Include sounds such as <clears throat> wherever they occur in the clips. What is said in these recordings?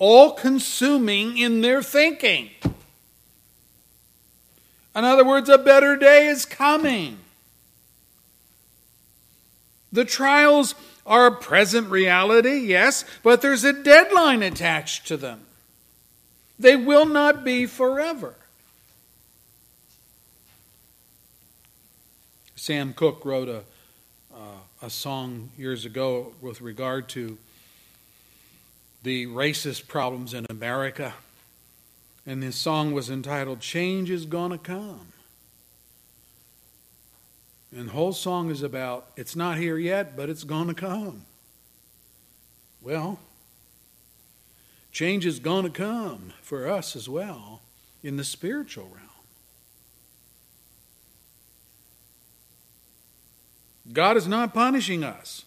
all consuming in their thinking. In other words, a better day is coming. The trials are a present reality, yes, but there's a deadline attached to them. They will not be forever. Sam Cooke wrote a, uh, a song years ago with regard to the racist problems in America. And this song was entitled Change is Gonna Come. And the whole song is about it's not here yet, but it's gonna come. Well, change is gonna come for us as well in the spiritual realm. God is not punishing us.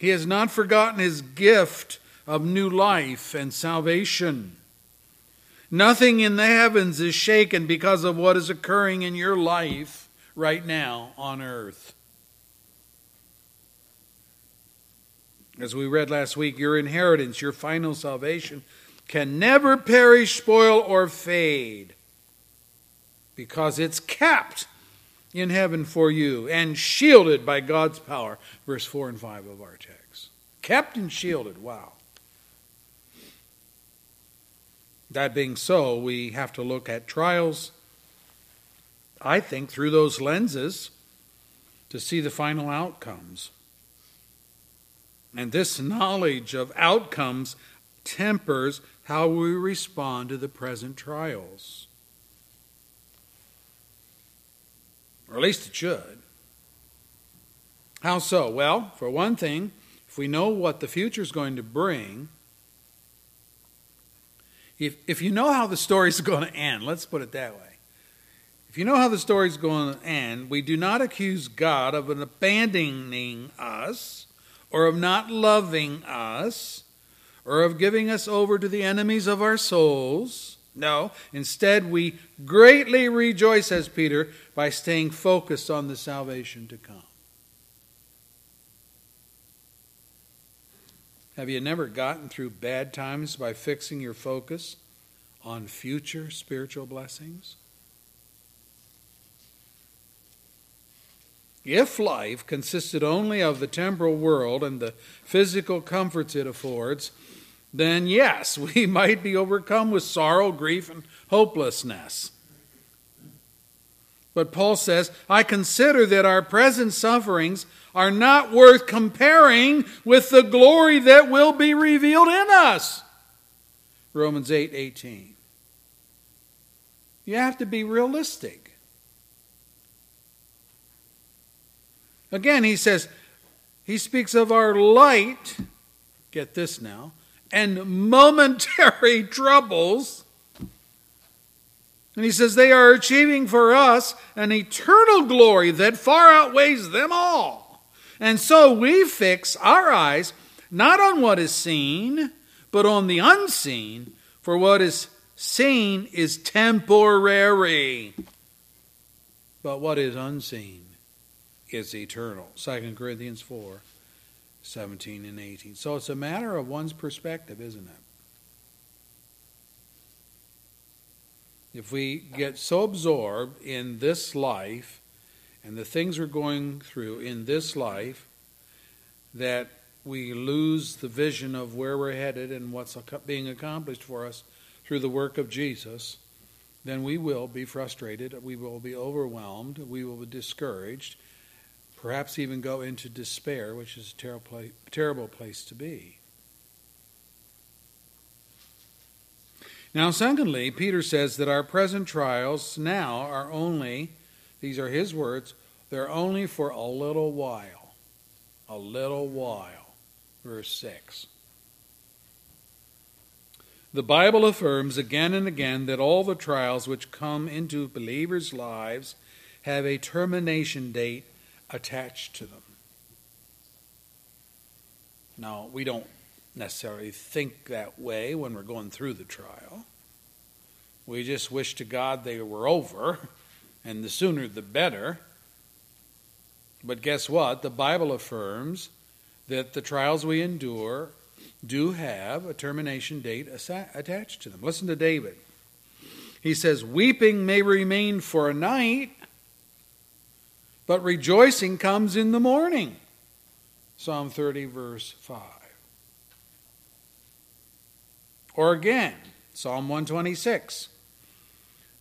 He has not forgotten his gift of new life and salvation. Nothing in the heavens is shaken because of what is occurring in your life right now on earth. As we read last week, your inheritance, your final salvation, can never perish, spoil, or fade because it's kept in heaven for you and shielded by God's power. Verse 4 and 5 of our text. Kept and shielded. Wow. That being so, we have to look at trials, I think, through those lenses to see the final outcomes. And this knowledge of outcomes tempers how we respond to the present trials. Or at least it should. How so? Well, for one thing, if we know what the future is going to bring, if, if you know how the story is <laughs> going to end, let's put it that way. If you know how the story is going to end, we do not accuse God of abandoning us or of not loving us or of giving us over to the enemies of our souls. No, instead, we greatly rejoice, as Peter, by staying focused on the salvation to come. Have you never gotten through bad times by fixing your focus on future spiritual blessings? If life consisted only of the temporal world and the physical comforts it affords, then yes, <laughs> we might be overcome with sorrow, grief, and hopelessness. But Paul says, I consider that our present sufferings are not worth comparing with the glory that will be revealed in us. Romans 8 18. You have to be realistic. Again, he says, he speaks of our light, get this now, and momentary <laughs> troubles and he says they are achieving for us an eternal glory that far outweighs them all. And so we fix our eyes not on what is seen, but on the unseen, for what is seen is temporary. But what is unseen is eternal. 2 Corinthians 4 17 and 18. So it's a matter of one's perspective, isn't it? If we get so absorbed in this life and the things we're going through in this life that we lose the vision of where we're headed and what's being accomplished for us through the work of Jesus, then we will be frustrated, we will be overwhelmed, we will be discouraged, perhaps even go into despair, which is a terrible place to be. Now, secondly, Peter says that our present trials now are only, these are his words, they're only for a little while. A little while. Verse 6. The Bible affirms again and again that all the trials which come into believers' lives have a termination date attached to them. Now, we don't necessarily think that way when we're going through the trial. We just wish to God they were over, and the sooner the better. But guess what? The Bible affirms that the trials we endure do have a termination date attached to them. Listen to David. He says, Weeping may remain for a night, but rejoicing comes in the morning. Psalm 30, verse 5. Or again, Psalm 126.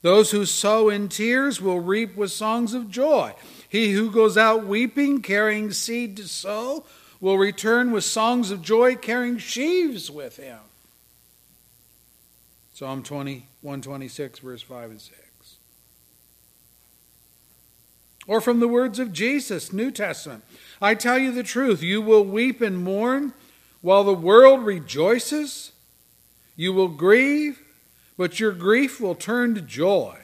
Those who sow in tears will reap with songs of joy. He who goes out weeping, carrying seed to sow, will return with songs of joy, carrying sheaves with him. Psalm 20, 126, verse 5 and 6. Or from the words of Jesus, New Testament I tell you the truth, you will weep and mourn while the world rejoices. You will grieve, but your grief will turn to joy.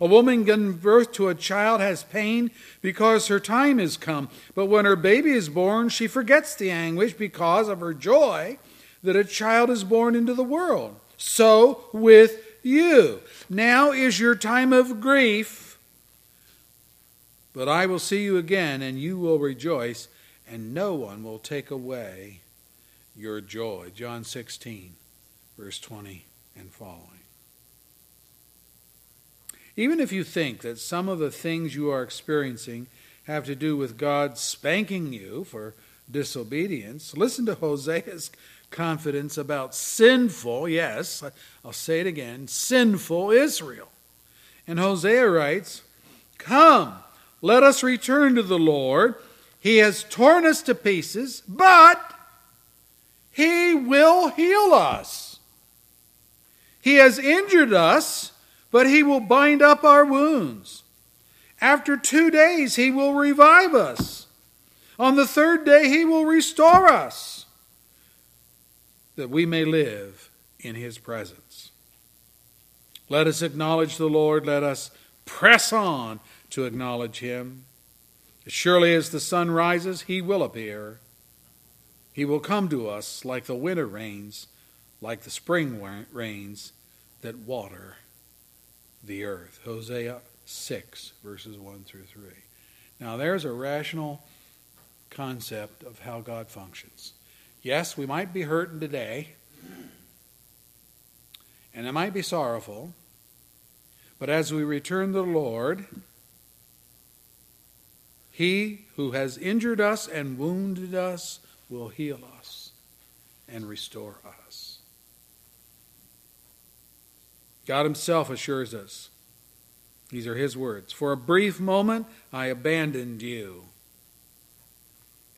A woman giving birth to a child has pain because her time is come, but when her baby is born, she forgets the anguish because of her joy that a child is born into the world. So with you. Now is your time of grief, but I will see you again, and you will rejoice, and no one will take away your joy. John 16, verse 20 and following. Even if you think that some of the things you are experiencing have to do with God spanking you for disobedience, listen to Hosea's confidence about sinful, yes, I'll say it again, sinful Israel. And Hosea writes, Come, let us return to the Lord. He has torn us to pieces, but He will heal us. He has injured us but he will bind up our wounds. After two days, he will revive us. On the third day, he will restore us, that we may live in his presence. Let us acknowledge the Lord. Let us press on to acknowledge him. As surely as the sun rises, he will appear. He will come to us like the winter rains, like the spring rains that water the earth. Hosea 6, verses 1 through 3. Now, there's a rational concept of how God functions. Yes, we might be hurting today, and it might be sorrowful, but as we return to the Lord, He who has injured us and wounded us will heal us and restore us. God Himself assures us. These are His words. For a brief moment I abandoned you,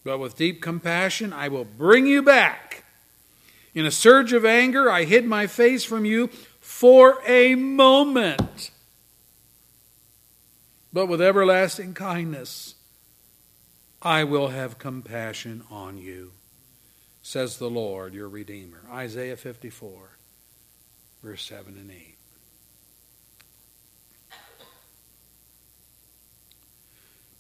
but with deep compassion I will bring you back. In a surge of anger I hid my face from you for a moment, but with everlasting kindness I will have compassion on you, says the Lord your Redeemer. Isaiah 54, verse 7 and 8.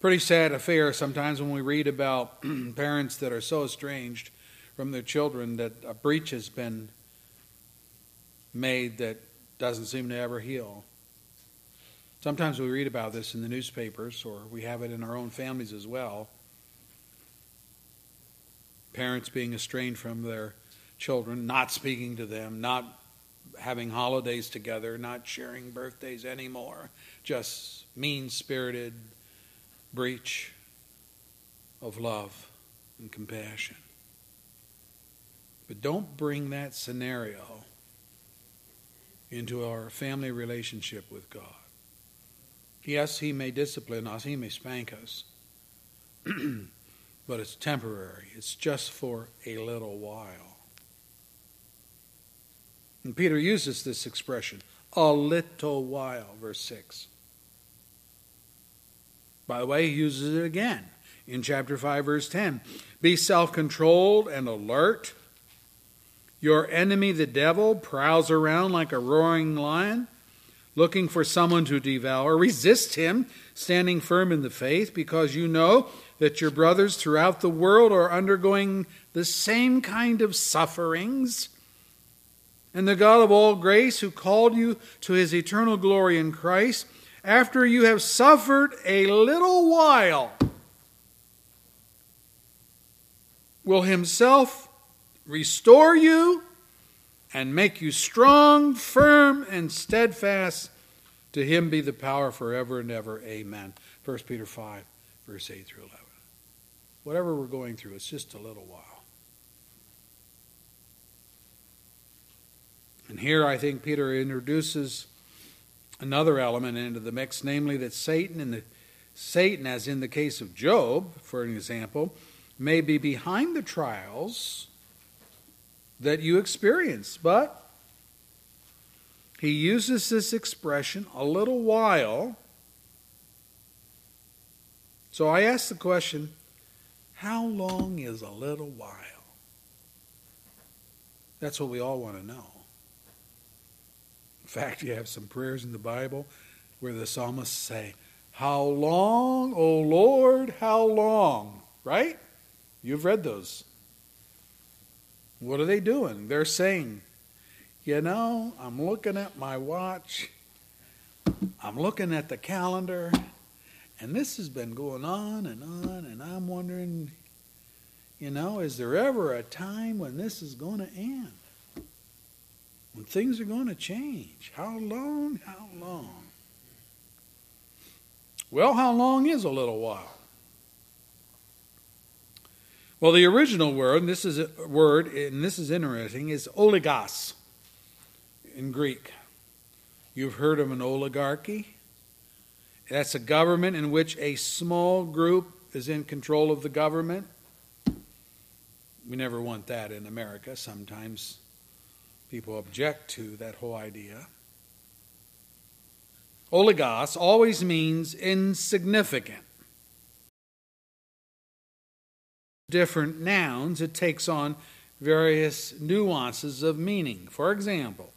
Pretty sad affair sometimes when we read about <clears throat> parents that are so estranged from their children that a breach has been made that doesn't seem to ever heal. Sometimes we read about this in the newspapers, or we have it in our own families as well. Parents being estranged from their children, not speaking to them, not having holidays together, not sharing birthdays anymore, just mean spirited, breach of love and compassion. But don't bring that scenario into our family relationship with God. Yes, He may discipline us, He may spank us, <clears throat> but it's temporary. It's just for a little while. And Peter uses this expression, a little while, verse 6. By the way, he uses it again in chapter 5, verse 10. Be self controlled and alert. Your enemy, the devil, prowls around like a roaring lion, looking for someone to devour. Resist him, standing firm in the faith, because you know that your brothers throughout the world are undergoing the same kind of sufferings. And the God of all grace, who called you to his eternal glory in Christ, after you have suffered a little while, will himself restore you, and make you strong, firm, and steadfast. To him be the power forever and ever. Amen. 1 Peter 5, verse 8 through 11. Whatever we're going through, it's just a little while. And here I think Peter introduces another element into the mix, namely that Satan and the Satan, as in the case of Job, for an example, may be behind the trials that you experience, but he uses this expression a little while. So I ask the question how long is a little while? That's what we all want to know. Fact, you have some prayers in the Bible where the psalmists say, How long, O Lord, how long? Right? You've read those. What are they doing? They're saying, You know, I'm looking at my watch, I'm looking at the calendar, and this has been going on and on, and I'm wondering, you know, is there ever a time when this is going to end? When things are going to change? How long? How long? Well, how long is a little while? Well, the original word, and this is a word, and this is interesting, is oligos in Greek. You've heard of an oligarchy? That's a government in which a small group is in control of the government. We never want that in America. Sometimes people object to that whole idea. Oligos always means insignificant. Different nouns, it takes on various nuances of meaning. For example,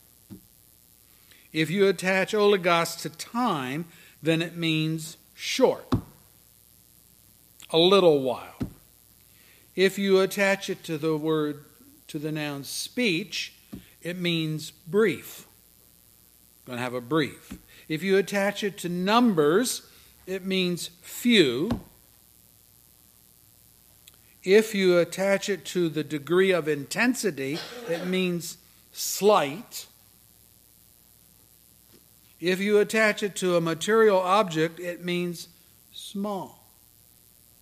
if you attach oligos to time, then it means short, a little while. If you attach it to the word, to the noun speech, it means brief. Going to have a brief. If you attach it to numbers, it means few. If you attach it to the degree of intensity, it means slight. If you attach it to a material object, it means small.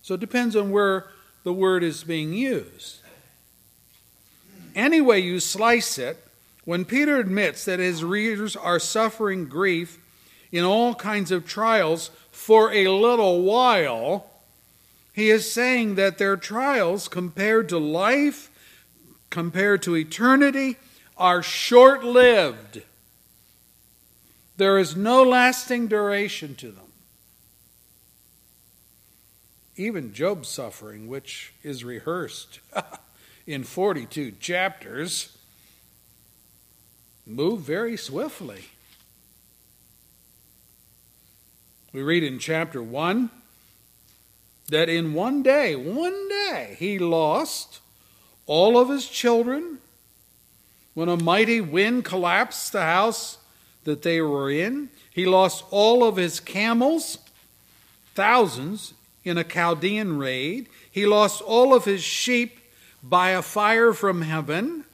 So it depends on where the word is being used. Any way you slice it, when Peter admits that his readers are suffering grief in all kinds of trials for a little while, he is saying that their trials compared to life, compared to eternity, are short lived. There is no lasting duration to them. Even Job's suffering, which is rehearsed <laughs> in 42 chapters, moved very swiftly. We read in chapter 1 that in one day, one day, he lost all of his children when a mighty wind collapsed the house that they were in. He lost all of his camels, thousands, in a Chaldean raid. He lost all of his sheep by a fire from heaven.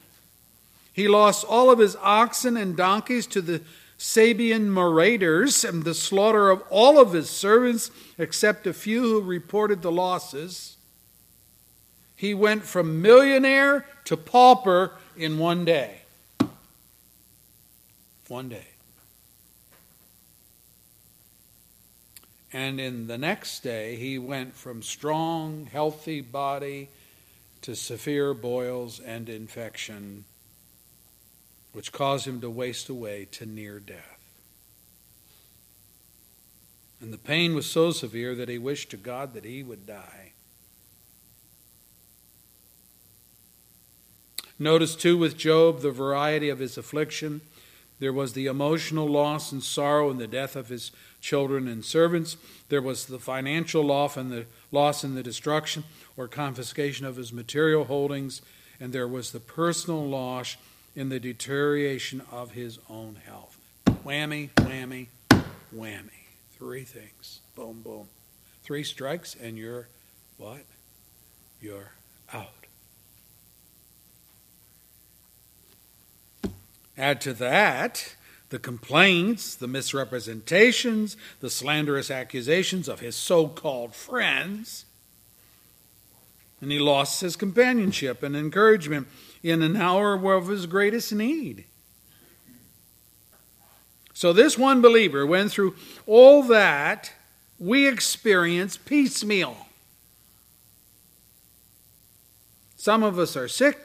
He lost all of his oxen and donkeys to the Sabean marauders and the slaughter of all of his servants except a few who reported the losses. He went from millionaire to pauper in one day. One day. And in the next day, he went from strong, healthy body to severe boils and infection, which caused him to waste away to near death. And the pain was so severe that he wished to God that he would die. Notice, too, with Job, the variety of his affliction. There was the emotional loss and sorrow in the death of his children and servants. There was the financial loss and the loss and the destruction or confiscation of his material holdings, and there was the personal loss in the deterioration of his own health. Whammy, whammy, whammy. Three things. Boom, boom. Three strikes, and you're what? You're out. Add to that the complaints, the misrepresentations, the slanderous accusations of his so called friends and he lost his companionship and encouragement in an hour of his greatest need. So, this one believer went through all that we experience piecemeal. Some of us are sick,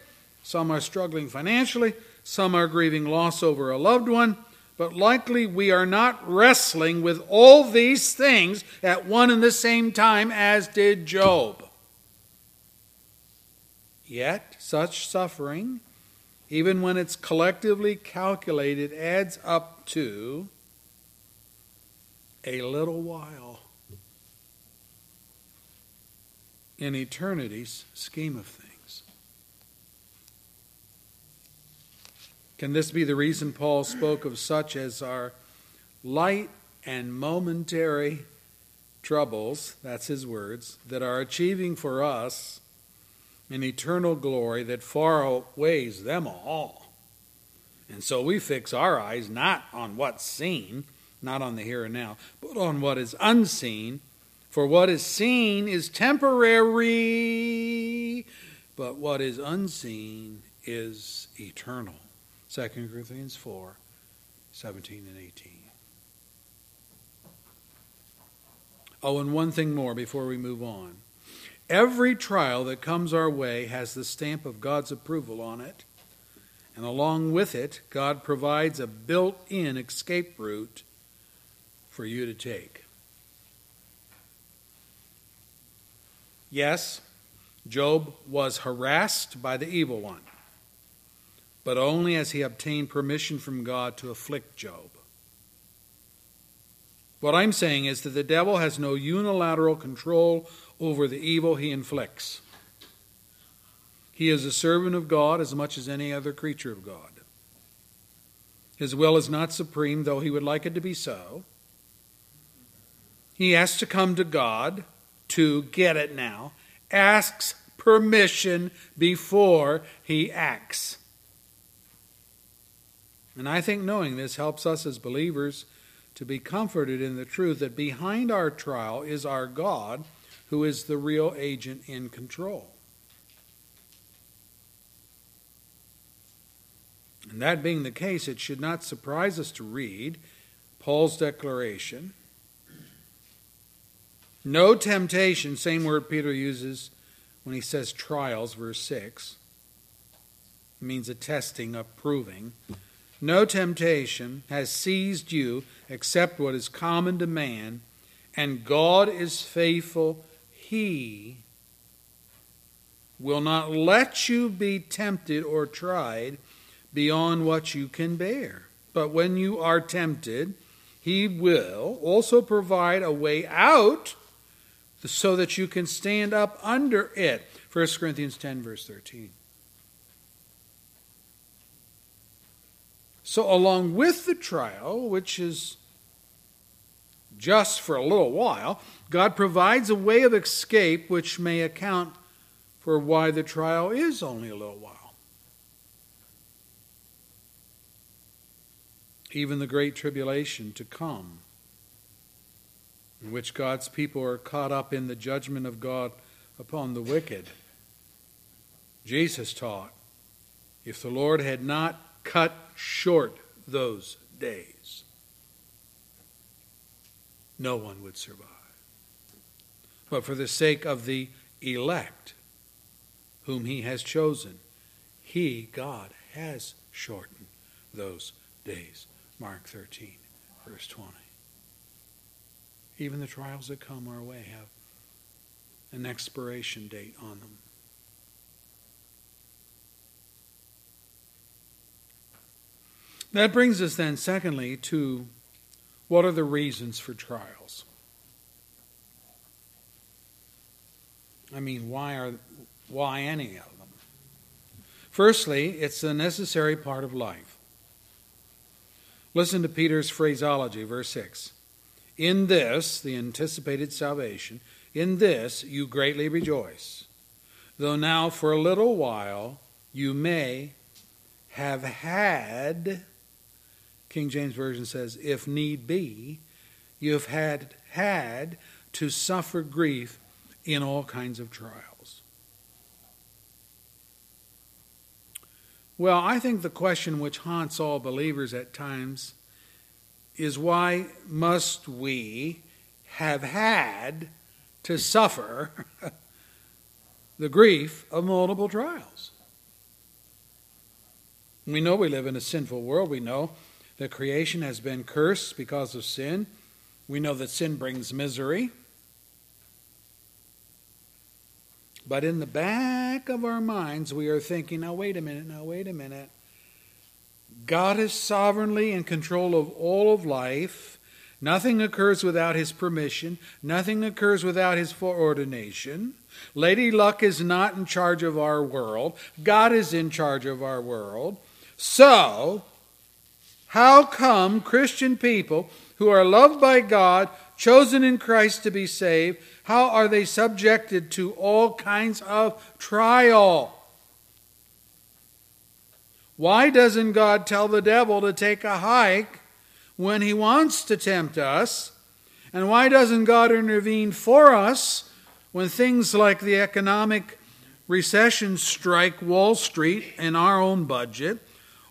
some are struggling financially, some are grieving loss over a loved one, but likely we are not wrestling with all these things at one and the same time as did Job. Yet, such suffering, even when it's collectively calculated, adds up to a little while in eternity's scheme of things. Can this be the reason Paul spoke of such as are light and momentary troubles, that's his words, that are achieving for us an eternal glory that far outweighs them all? And so we fix our eyes not on what's seen, not on the here and now, but on what is unseen. For what is seen is temporary, but what is unseen is eternal. 2 Corinthians 4 17 and 18. Oh, and one thing more before we move on. Every trial that comes our way has the stamp of God's approval on it, and along with it, God provides a built in escape route for you to take. Yes, Job was harassed by the evil one but only as he obtained permission from God to afflict Job. What I'm saying is that the devil has no unilateral control over the evil he inflicts. He is a servant of God as much as any other creature of God. His will is not supreme, though he would like it to be so. He has to come to God to get it now, asks permission before he acts. And I think knowing this helps us as believers to be comforted in the truth that behind our trial is our God, who is the real agent in control. And that being the case, it should not surprise us to read Paul's declaration. No temptation, same word Peter uses when he says trials, verse 6, means a testing, a proving. No temptation has seized you except what is common to man, and God is faithful. He will not let you be tempted or tried beyond what you can bear. But when you are tempted, He will also provide a way out so that you can stand up under it. 1 Corinthians 10, verse 13. So, along with the trial, which is just for a little while, God provides a way of escape which may account for why the trial is only a little while. Even the great tribulation to come, in which God's people are caught up in the judgment of God upon the wicked. Jesus taught if the Lord had not cut short those days, no one would survive. But for the sake of the elect, whom he has chosen, he, God, has shortened those days. Mark 13, verse 20. Even the trials that come our way have an expiration date on them. That brings us then, secondly, to what are the reasons for trials? I mean, why are why any of them? Firstly, it's a necessary part of life. Listen to Peter's phraseology, verse 6. In this, the anticipated salvation, in this you greatly rejoice, though now for a little while you may have had, King James Version says, if need be, you have had, had to suffer grief in all kinds of trials. Well, I think the question which haunts all believers at times is why must we have had to suffer <laughs> the grief of multiple trials? We know we live in a sinful world. We know that creation has been cursed because of sin. We know that sin brings misery. But in the back of our minds, we are thinking, now, wait a minute, now, wait a minute. God is sovereignly in control of all of life. Nothing occurs without his permission. Nothing occurs without his foreordination. Lady Luck is not in charge of our world. God is in charge of our world. So, how come Christian people who are loved by God, chosen in Christ to be saved, how are they subjected to all kinds of trial? Why doesn't God tell the devil to take a hike when he wants to tempt us? And why doesn't God intervene for us when things like the economic recession strike Wall Street and our own budget?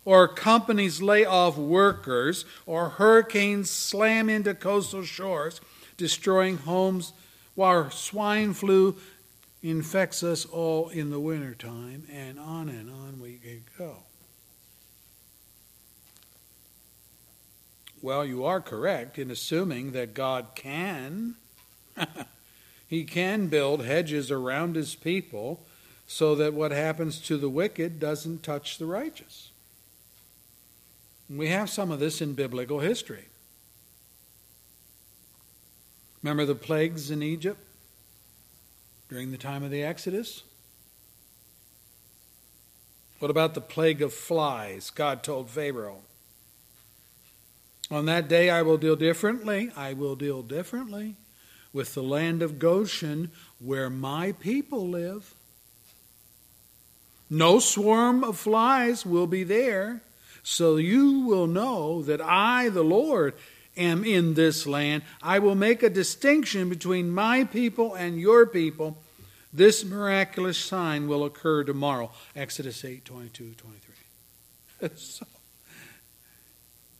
Or companies lay off workers, or hurricanes slam into coastal shores, destroying homes, while swine flu infects us all in the wintertime, and on and on we can go. Well, you are correct in assuming that God can. <laughs> he can build hedges around his people so that what happens to the wicked doesn't touch the righteous. We have some of this in biblical history. Remember the plagues in Egypt during the time of the Exodus? What about the plague of flies? God told Pharaoh. On that day I will deal differently. I will deal differently with the land of Goshen where my people live. No swarm of flies will be there so you will know that I, the Lord, am in this land. I will make a distinction between my people and your people. This miraculous sign will occur tomorrow. Exodus 8 22 23. <laughs> so,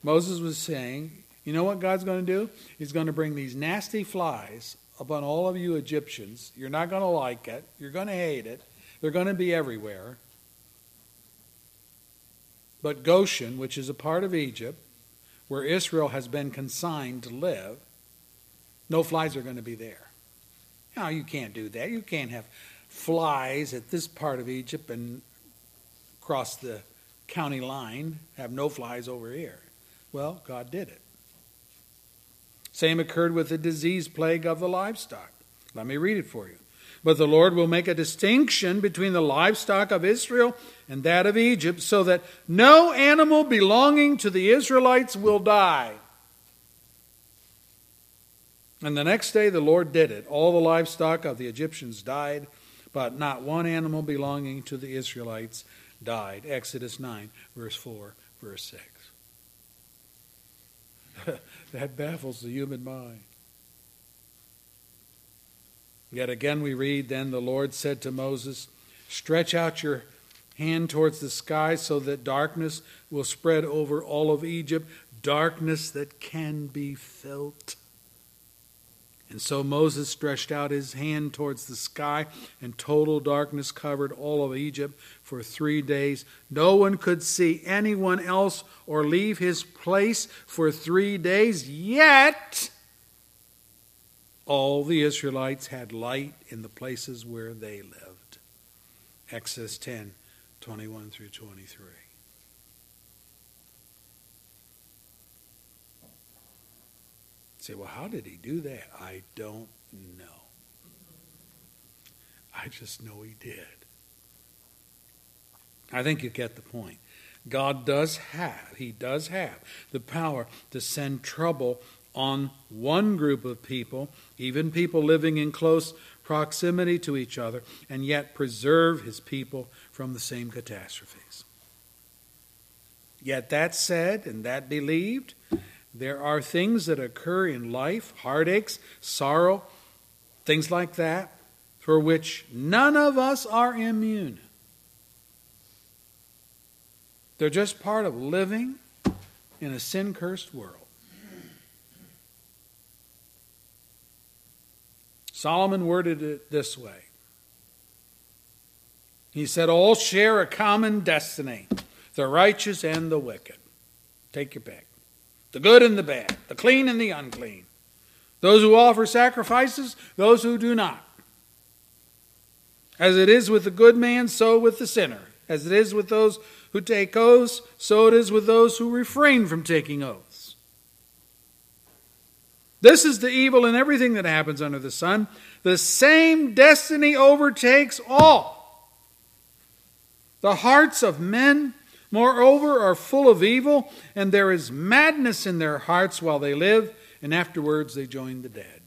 Moses was saying, You know what God's going to do? He's going to bring these nasty flies upon all of you Egyptians. You're not going to like it, you're going to hate it, they're going to be everywhere. But Goshen, which is a part of Egypt, where Israel has been consigned to live, no flies are going to be there. Now, you can't do that. You can't have flies at this part of Egypt and cross the county line, have no flies over here. Well, God did it. Same occurred with the disease plague of the livestock. Let me read it for you. But the Lord will make a distinction between the livestock of Israel and that of Egypt, so that no animal belonging to the Israelites will die. And the next day the Lord did it. All the livestock of the Egyptians died, but not one animal belonging to the Israelites died. Exodus 9, verse 4, verse 6. <laughs> that baffles the human mind. Yet again we read, Then the Lord said to Moses, Stretch out your hand towards the sky so that darkness will spread over all of Egypt, darkness that can be felt. And so Moses stretched out his hand towards the sky, and total darkness covered all of Egypt for three days. No one could see anyone else or leave his place for three days, yet all the Israelites had light in the places where they lived. Exodus 10 21 through 23. say, well, how did he do that? I don't know. I just know he did. I think you get the point. God does have, he does have the power to send trouble on one group of people, even people living in close proximity to each other, and yet preserve his people from the same catastrophes. Yet that said and that believed, there are things that occur in life, heartaches, sorrow, things like that, for which none of us are immune. They're just part of living in a sin cursed world. Solomon worded it this way He said, All share a common destiny, the righteous and the wicked. Take your pick. The good and the bad, the clean and the unclean. Those who offer sacrifices, those who do not. As it is with the good man, so with the sinner. As it is with those who take oaths, so it is with those who refrain from taking oaths. This is the evil in everything that happens under the sun. The same destiny overtakes all. The hearts of men, moreover, are full of evil, and there is madness in their hearts while they live, and afterwards they join the dead.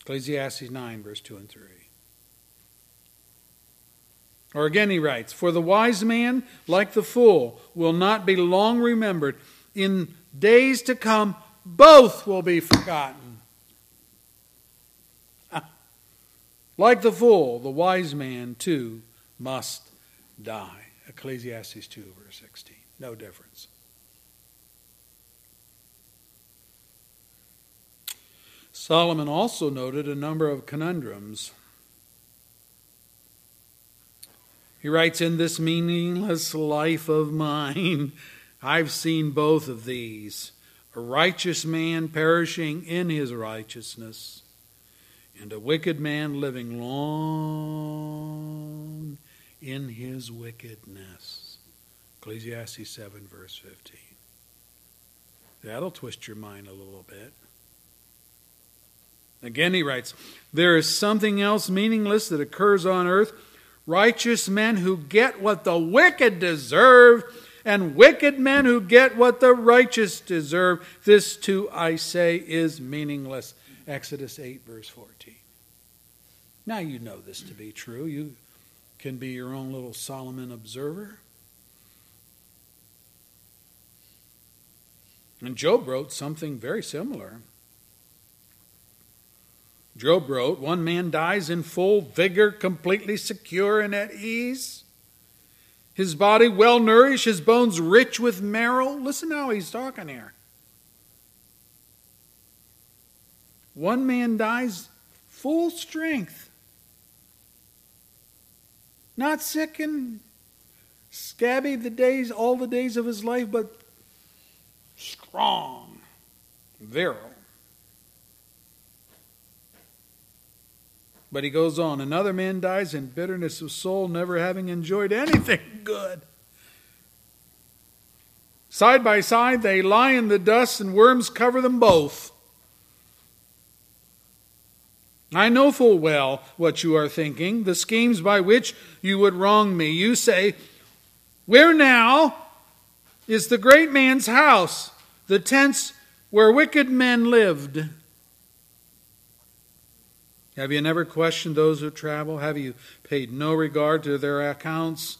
Ecclesiastes 9, verse 2 and 3. Or again, he writes, For the wise man, like the fool, will not be long remembered. In days to come, both will be forgotten. <laughs> like the fool, the wise man too must die. Ecclesiastes 2, verse 16. No difference. Solomon also noted a number of conundrums He writes, In this meaningless life of mine, I've seen both of these a righteous man perishing in his righteousness, and a wicked man living long in his wickedness. Ecclesiastes 7, verse 15. That'll twist your mind a little bit. Again, he writes, There is something else meaningless that occurs on earth righteous men who get what the wicked deserve, and wicked men who get what the righteous deserve. This too, I say, is meaningless. Exodus 8, verse 14. Now you know this to be true. You can be your own little Solomon observer. And Job wrote something very similar. Job wrote, One man dies in full vigor, completely secure and at ease. His body well nourished, his bones rich with marrow. Listen how he's talking here. One man dies full strength, not sick and scabby the days, all the days of his life, but strong, virile. But he goes on another man dies in bitterness of soul, never having enjoyed anything <laughs> good. Side by side, they lie in the dust, and worms cover them both. I know full well what you are thinking, the schemes by which you would wrong me. You say, Where now is the great man's house, the tents where wicked men lived? Have you never questioned those who travel? Have you paid no regard to their accounts?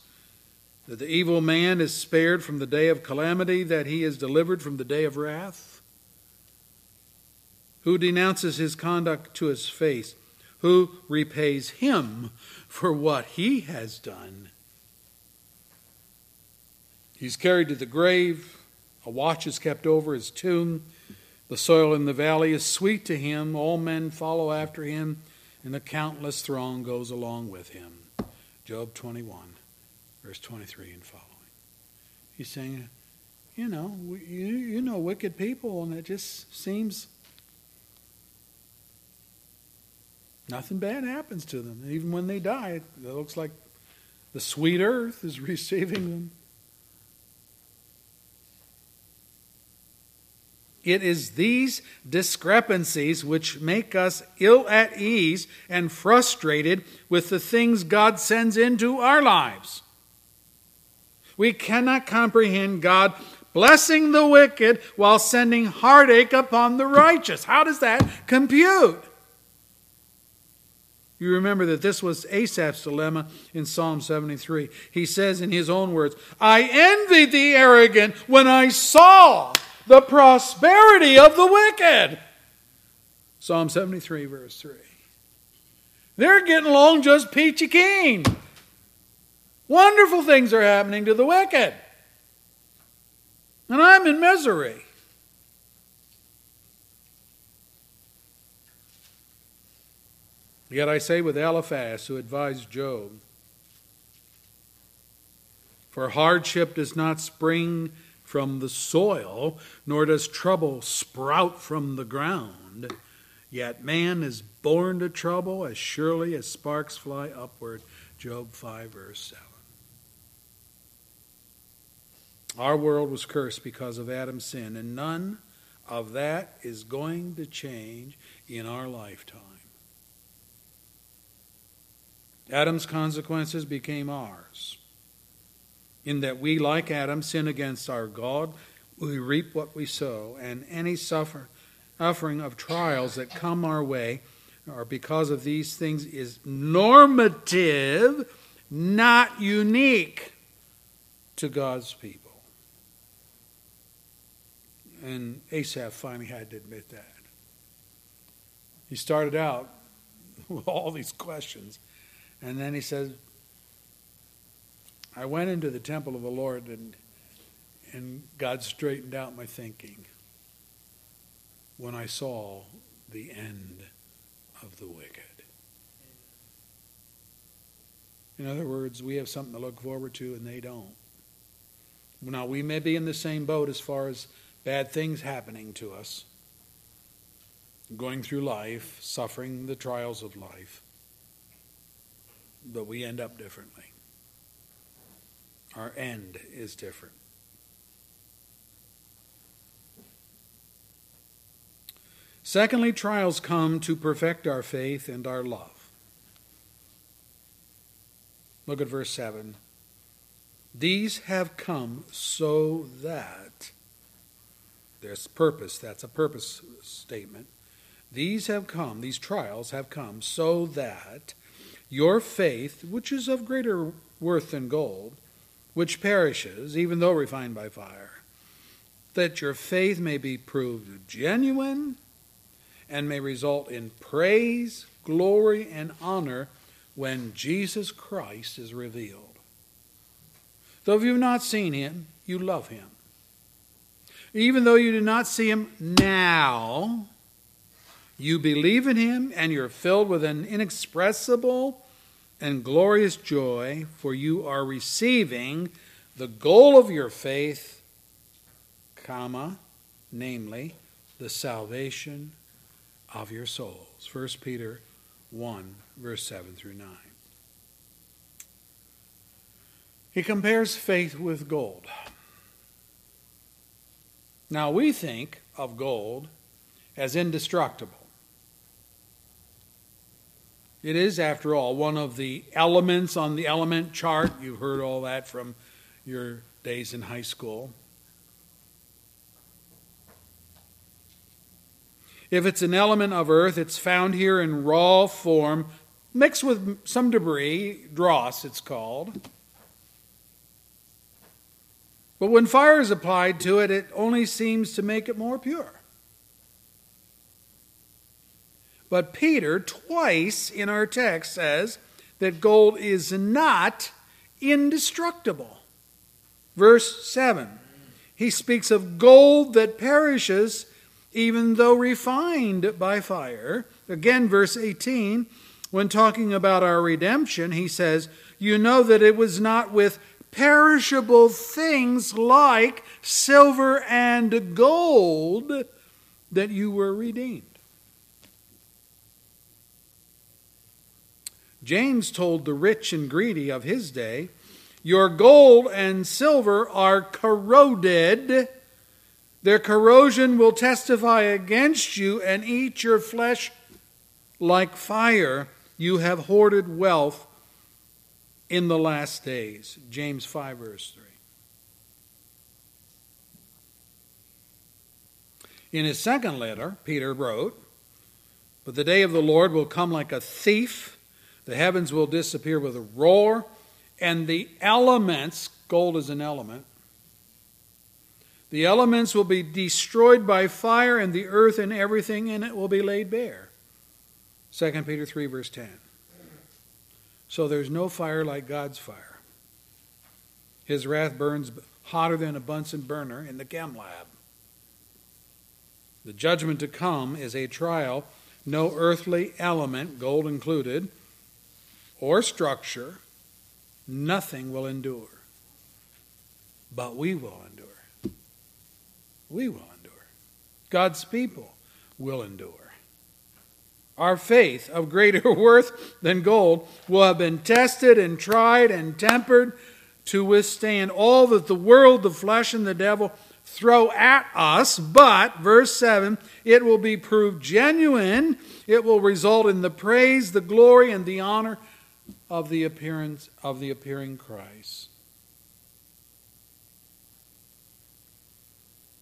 That the evil man is spared from the day of calamity, that he is delivered from the day of wrath? Who denounces his conduct to his face? Who repays him for what he has done? He's carried to the grave, a watch is kept over his tomb. The soil in the valley is sweet to him. All men follow after him, and the countless throng goes along with him. Job 21, verse 23 and following. He's saying, you know, you, you know wicked people, and it just seems nothing bad happens to them. Even when they die, it looks like the sweet earth is <laughs> receiving them. It is these discrepancies which make us ill at ease and frustrated with the things God sends into our lives. We cannot comprehend God blessing the wicked while sending heartache upon the righteous. How does that compute? You remember that this was Asaph's dilemma in Psalm 73. He says in his own words, I envied the arrogant when I saw the prosperity of the wicked. Psalm 73, verse 3. They're getting along just peachy keen. Wonderful things are happening to the wicked. And I'm in misery. Yet I say with Eliphaz, who advised Job, For hardship does not spring from the soil, nor does trouble sprout from the ground. Yet man is born to trouble as surely as sparks fly upward. Job 5, verse 7. Our world was cursed because of Adam's sin, and none of that is going to change in our lifetime. Adam's consequences became ours, in that we, like Adam, sin against our God. We reap what we sow, and any suffer, suffering of trials that come our way or because of these things is normative, not unique to God's people. And Asaph finally had to admit that. He started out <laughs> with all these questions. And then he says, I went into the temple of the Lord and, and God straightened out my thinking when I saw the end of the wicked. In other words, we have something to look forward to and they don't. Now, we may be in the same boat as far as bad things happening to us, going through life, suffering the trials of life but we end up differently. Our end is different. Secondly, trials come to perfect our faith and our love. Look at verse 7. These have come so that, there's purpose, that's a purpose statement. These have come, these trials have come so that your faith, which is of greater worth than gold, which perishes, even though refined by fire, that your faith may be proved genuine and may result in praise, glory, and honor when Jesus Christ is revealed. Though you've not seen him, you love him. Even though you do not see him now, you believe in him and you're filled with an inexpressible and glorious joy, for you are receiving the goal of your faith, comma, namely, the salvation of your souls. 1 Peter 1, verse 7 through 9. He compares faith with gold. Now, we think of gold as indestructible. It is, after all, one of the elements on the element chart. You've heard all that from your days in high school. If it's an element of earth, it's found here in raw form, mixed with some debris, dross it's called. But when fire is applied to it, it only seems to make it more pure. But Peter, twice in our text, says that gold is not indestructible. Verse 7, he speaks of gold that perishes even though refined by fire. Again, verse 18, when talking about our redemption, he says, You know that it was not with perishable things like silver and gold that you were redeemed. James told the rich and greedy of his day, Your gold and silver are corroded. Their corrosion will testify against you and eat your flesh like fire. You have hoarded wealth in the last days. James 5, verse 3. In his second letter, Peter wrote, But the day of the Lord will come like a thief The heavens will disappear with a roar, and the elements, gold is an element, the elements will be destroyed by fire, and the earth and everything in it will be laid bare. 2 Peter 3, verse 10. So there's no fire like God's fire. His wrath burns hotter than a Bunsen burner in the chem lab. The judgment to come is a trial. No earthly element, gold included, or structure, nothing will endure. But we will endure we will endure. God's people will endure. Our faith, of greater <laughs> worth than gold, will have been tested and tried and tempered to withstand all that the world, the flesh, and the devil throw at us. But, verse 7, it will be proved genuine. It will result in the praise, the glory, and the honor of the appearance of the appearing Christ.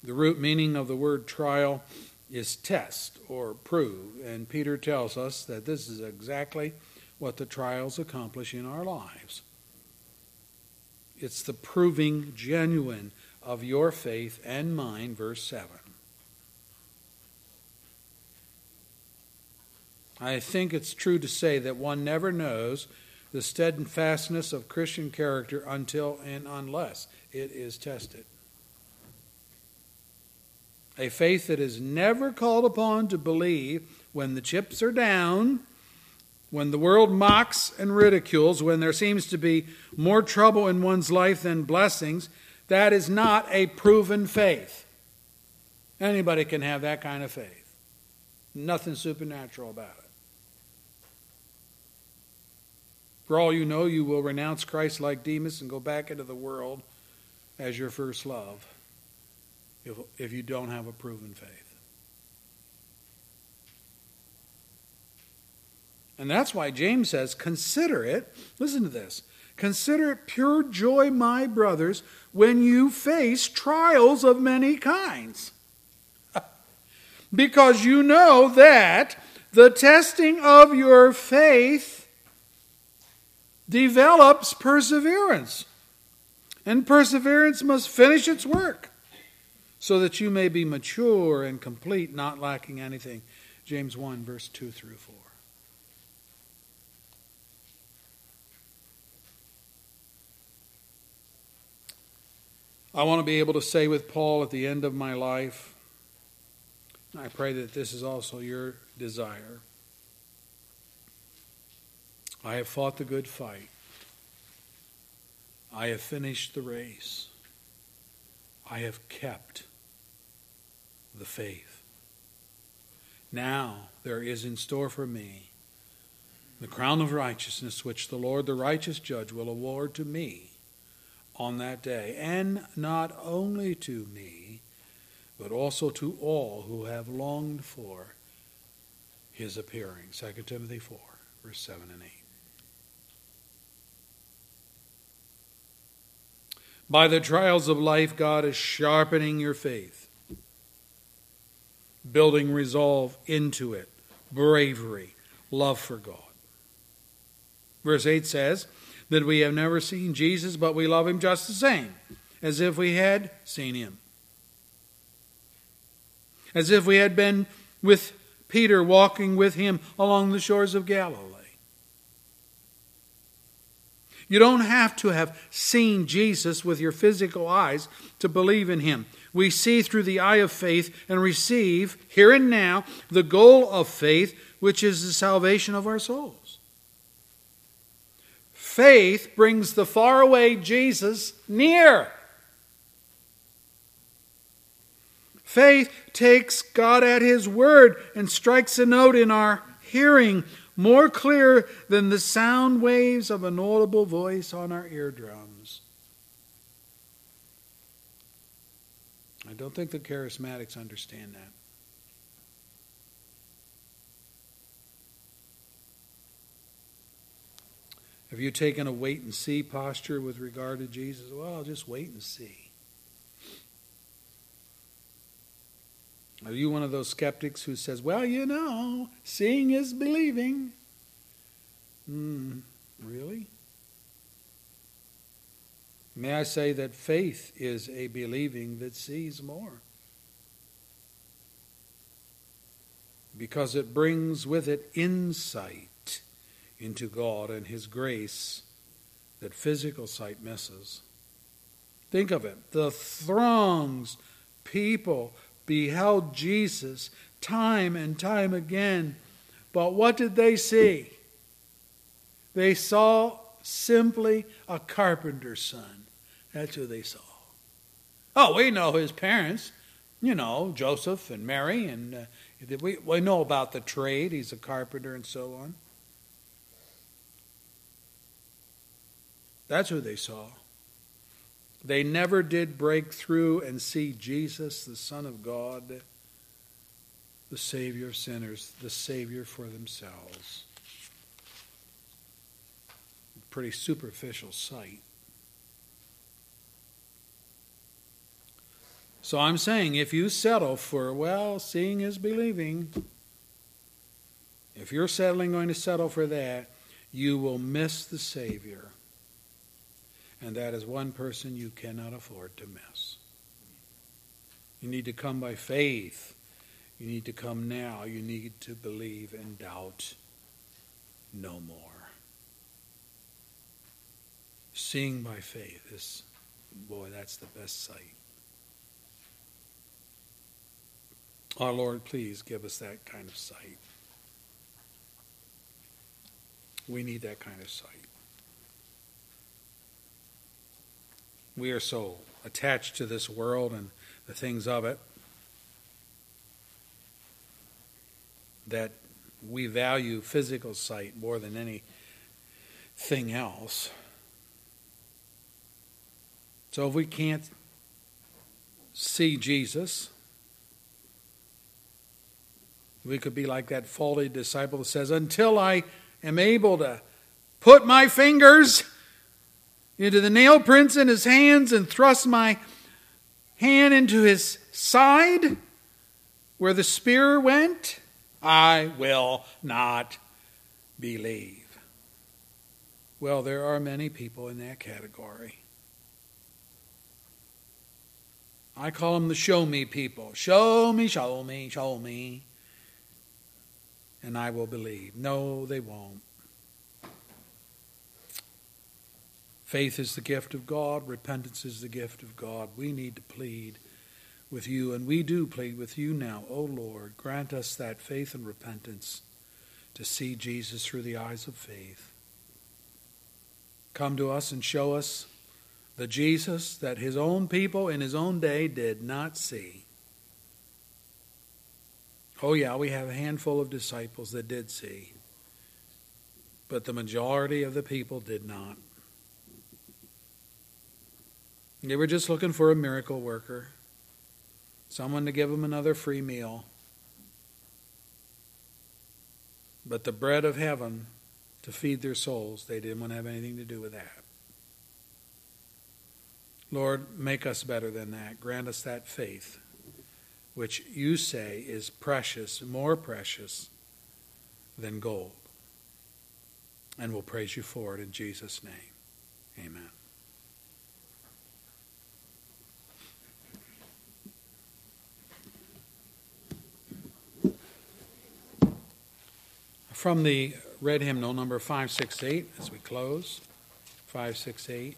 The root meaning of the word trial is test or prove, and Peter tells us that this is exactly what the trials accomplish in our lives. It's the proving genuine of your faith and mine, verse 7. I think it's true to say that one never knows the steadfastness of Christian character until and unless it is tested a faith that is never called upon to believe when the chips are down, when the world mocks and ridicules, when there seems to be more trouble in one's life than blessings, that is not a proven faith. Anybody can have that kind of faith. Nothing supernatural about it. For all you know, you will renounce Christ like Demas and go back into the world as your first love if, if you don't have a proven faith. And that's why James says, Consider it, listen to this, consider it pure joy, my brothers, when you face trials of many kinds. <laughs> because you know that the testing of your faith develops perseverance. And perseverance must finish its work so that you may be mature and complete, not lacking anything. James 1, verse 2 through 4. I want to be able to say with Paul at the end of my life, I pray that this is also your desire. I have fought the good fight. I have finished the race. I have kept the faith. Now there is in store for me the crown of righteousness, which the Lord, the righteous judge, will award to me on that day, and not only to me, but also to all who have longed for his appearing. 2 Timothy 4, verse 7 and 8. By the trials of life, God is sharpening your faith building resolve into it, bravery, love for God. Verse 8 says that we have never seen Jesus, but we love him just the same, as if we had seen him. As if we had been with Peter walking with him along the shores of Galilee. You don't have to have seen Jesus with your physical eyes to believe in him we see through the eye of faith and receive here and now the goal of faith, which is the salvation of our souls. Faith brings the faraway Jesus near. Faith takes God at His word and strikes a note in our hearing more clear than the sound waves of an audible voice on our eardrums. I don't think the charismatics understand that. Have you taken a wait and see posture with regard to Jesus? Well, I'll just wait and see. Are you one of those skeptics who says, well, you know, seeing is believing? Hmm, really? May I say that faith is a believing that sees more? Because it brings with it insight into God and His grace that physical sight misses. Think of it the throngs, people beheld Jesus time and time again. But what did they see? They saw simply a carpenter's son. That's who they saw. Oh, we know his parents. You know, Joseph and Mary, and uh, we, we know about the trade. He's a carpenter and so on. That's who they saw. They never did break through and see Jesus, the Son of God, the Savior of sinners, the Savior for themselves. Pretty superficial sight. So I'm saying if you settle for, well, seeing is believing, if you're settling going to settle for that, you will miss the Savior. And that is one person you cannot afford to miss. You need to come by faith. You need to come now. You need to believe and doubt no more. Seeing by faith is, boy, that's the best sight. Our Lord, please give us that kind of sight. We need that kind of sight. We are so attached to this world and the things of it that we value physical sight more than anything else. So if we can't see Jesus, we could be like that faulty disciple that says, Until I am able to put my fingers into the nail prints in his hands and thrust my hand into his side where the spear went, I will not believe. Well, there are many people in that category. I call them the show me people. Show me, show me, show me and I will believe. No, they won't. Faith is the gift of God, repentance is the gift of God. We need to plead with you, and we do plead with you now. O Lord, grant us that faith and repentance to see Jesus through the eyes of faith. Come to us and show us the Jesus that his own people in his own day did not see. Oh, yeah, we have a handful of disciples that did see, but the majority of the people did not. They were just looking for a miracle worker, someone to give them another free meal. But the bread of heaven to feed their souls, they didn't want to have anything to do with that. Lord, make us better than that. Grant us that faith which you say is precious, more precious than gold. And we'll praise you for it in Jesus' name. Amen. From the red hymnal number 568 as we close, 568.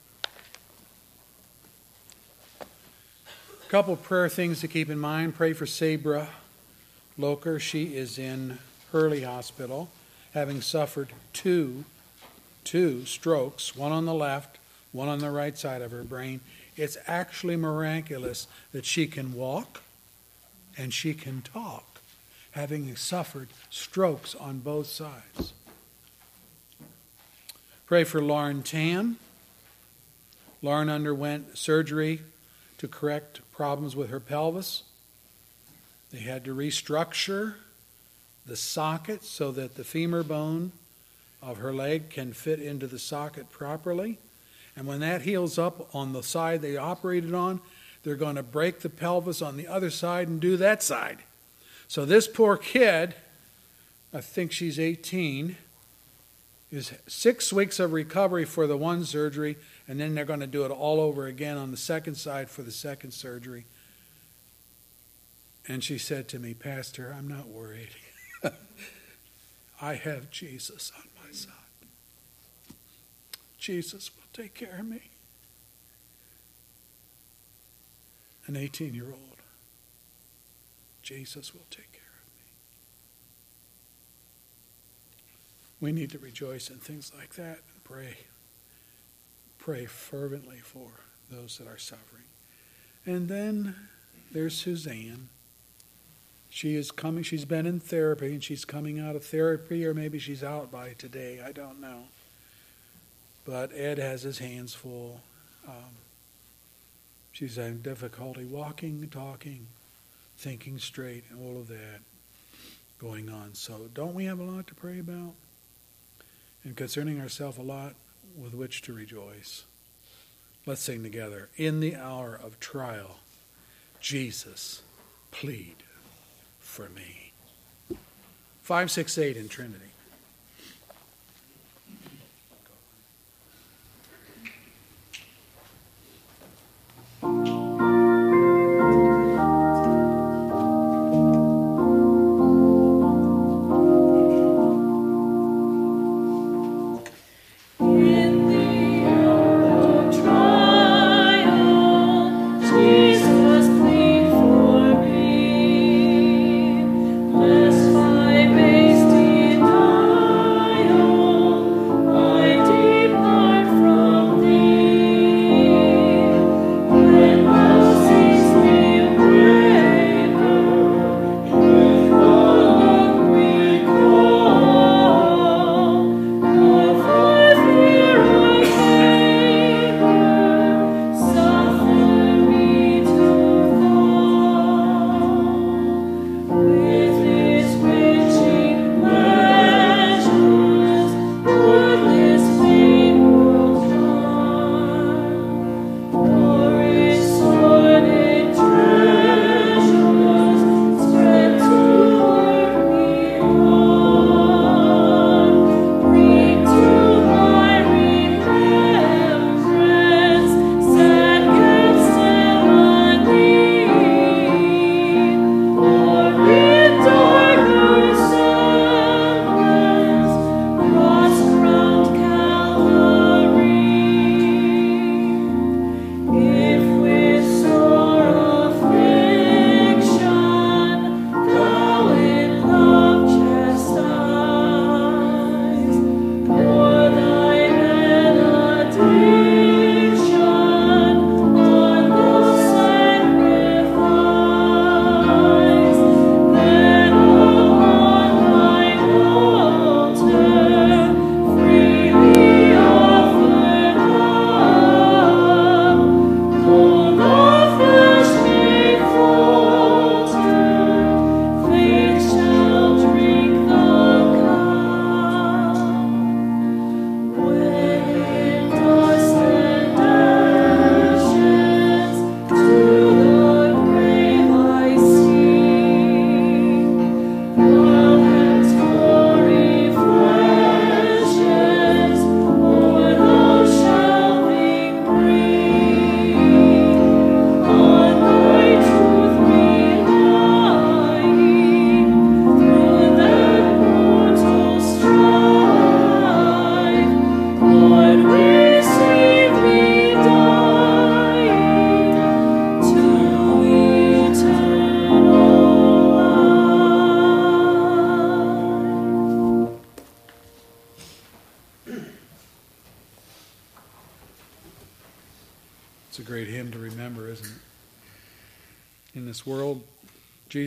A couple prayer things to keep in mind. Pray for Sabra Loker. She is in Hurley Hospital, having suffered two, two strokes, one on the left, one on the right side of her brain. It's actually miraculous that she can walk and she can talk, having suffered strokes on both sides. Pray for Lauren Tan. Lauren underwent surgery to correct problems with her pelvis. They had to restructure the socket so that the femur bone of her leg can fit into the socket properly. And when that heals up on the side they operated on, they're going to break the pelvis on the other side and do that side. So this poor kid, I think she's 18, is six weeks of recovery for the one surgery, and then they're going to do it all over again on the second side for the second surgery. And she said to me, Pastor, I'm not worried. <laughs> I have Jesus on my side. Jesus will take care of me. An 18 year old. Jesus will take care of me. We need to rejoice in things like that and pray. Pray fervently for those that are suffering. And then there's Suzanne. She is coming, she's been in therapy and she's coming out of therapy, or maybe she's out by today, I don't know. But Ed has his hands full. Um, she's having difficulty walking, talking, thinking straight, and all of that going on. So, don't we have a lot to pray about? And concerning ourselves, a lot with which to rejoice. Let's sing together. In the hour of trial, Jesus, plead for me. 568 in Trinity.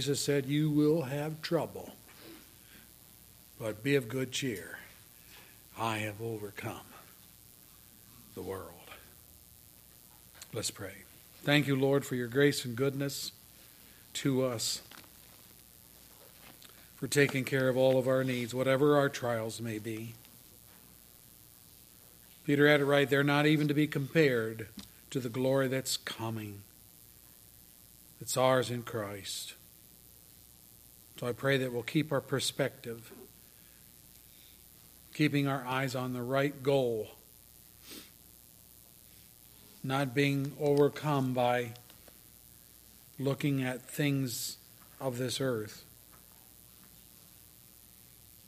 Jesus said, You will have trouble, but be of good cheer. I have overcome the world. Let's pray. Thank you, Lord, for your grace and goodness to us, for taking care of all of our needs, whatever our trials may be. Peter had it right, they're not even to be compared to the glory that's coming. It's ours in Christ. So I pray that we'll keep our perspective keeping our eyes on the right goal, not being overcome by looking at things of this earth,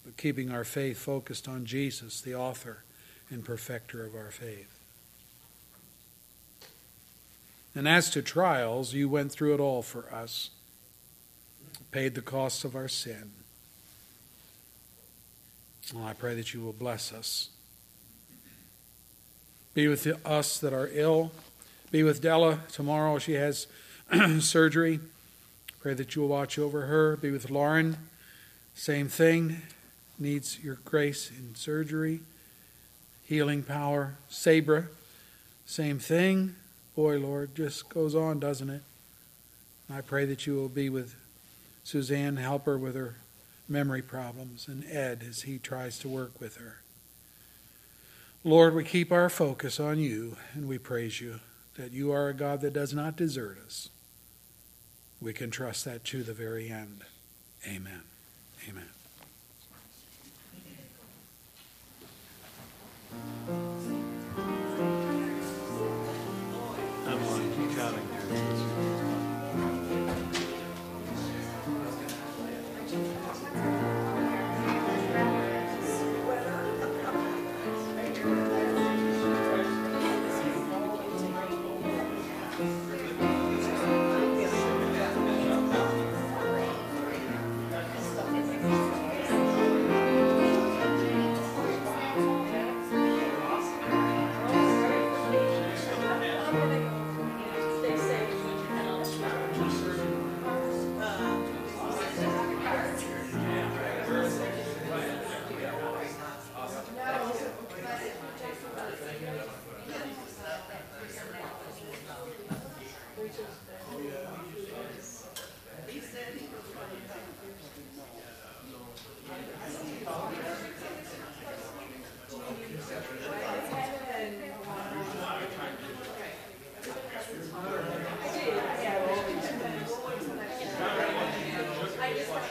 but keeping our faith focused on Jesus, the author and perfecter of our faith. And as to trials, you went through it all for us, paid the cost of our sin. I pray that you will bless us. Be with us that are ill. Be with Della tomorrow. She has <clears throat> surgery. Pray that you will watch over her. Be with Lauren. Same thing. Needs your grace in surgery, healing power. Sabra. Same thing. Boy, Lord, just goes on, doesn't it? I pray that you will be with Suzanne, help her with her memory problems, and Ed as he tries to work with her. Lord, we keep our focus on you and we praise you that you are a God that does not desert us. We can trust that to the very end. Amen. Amen.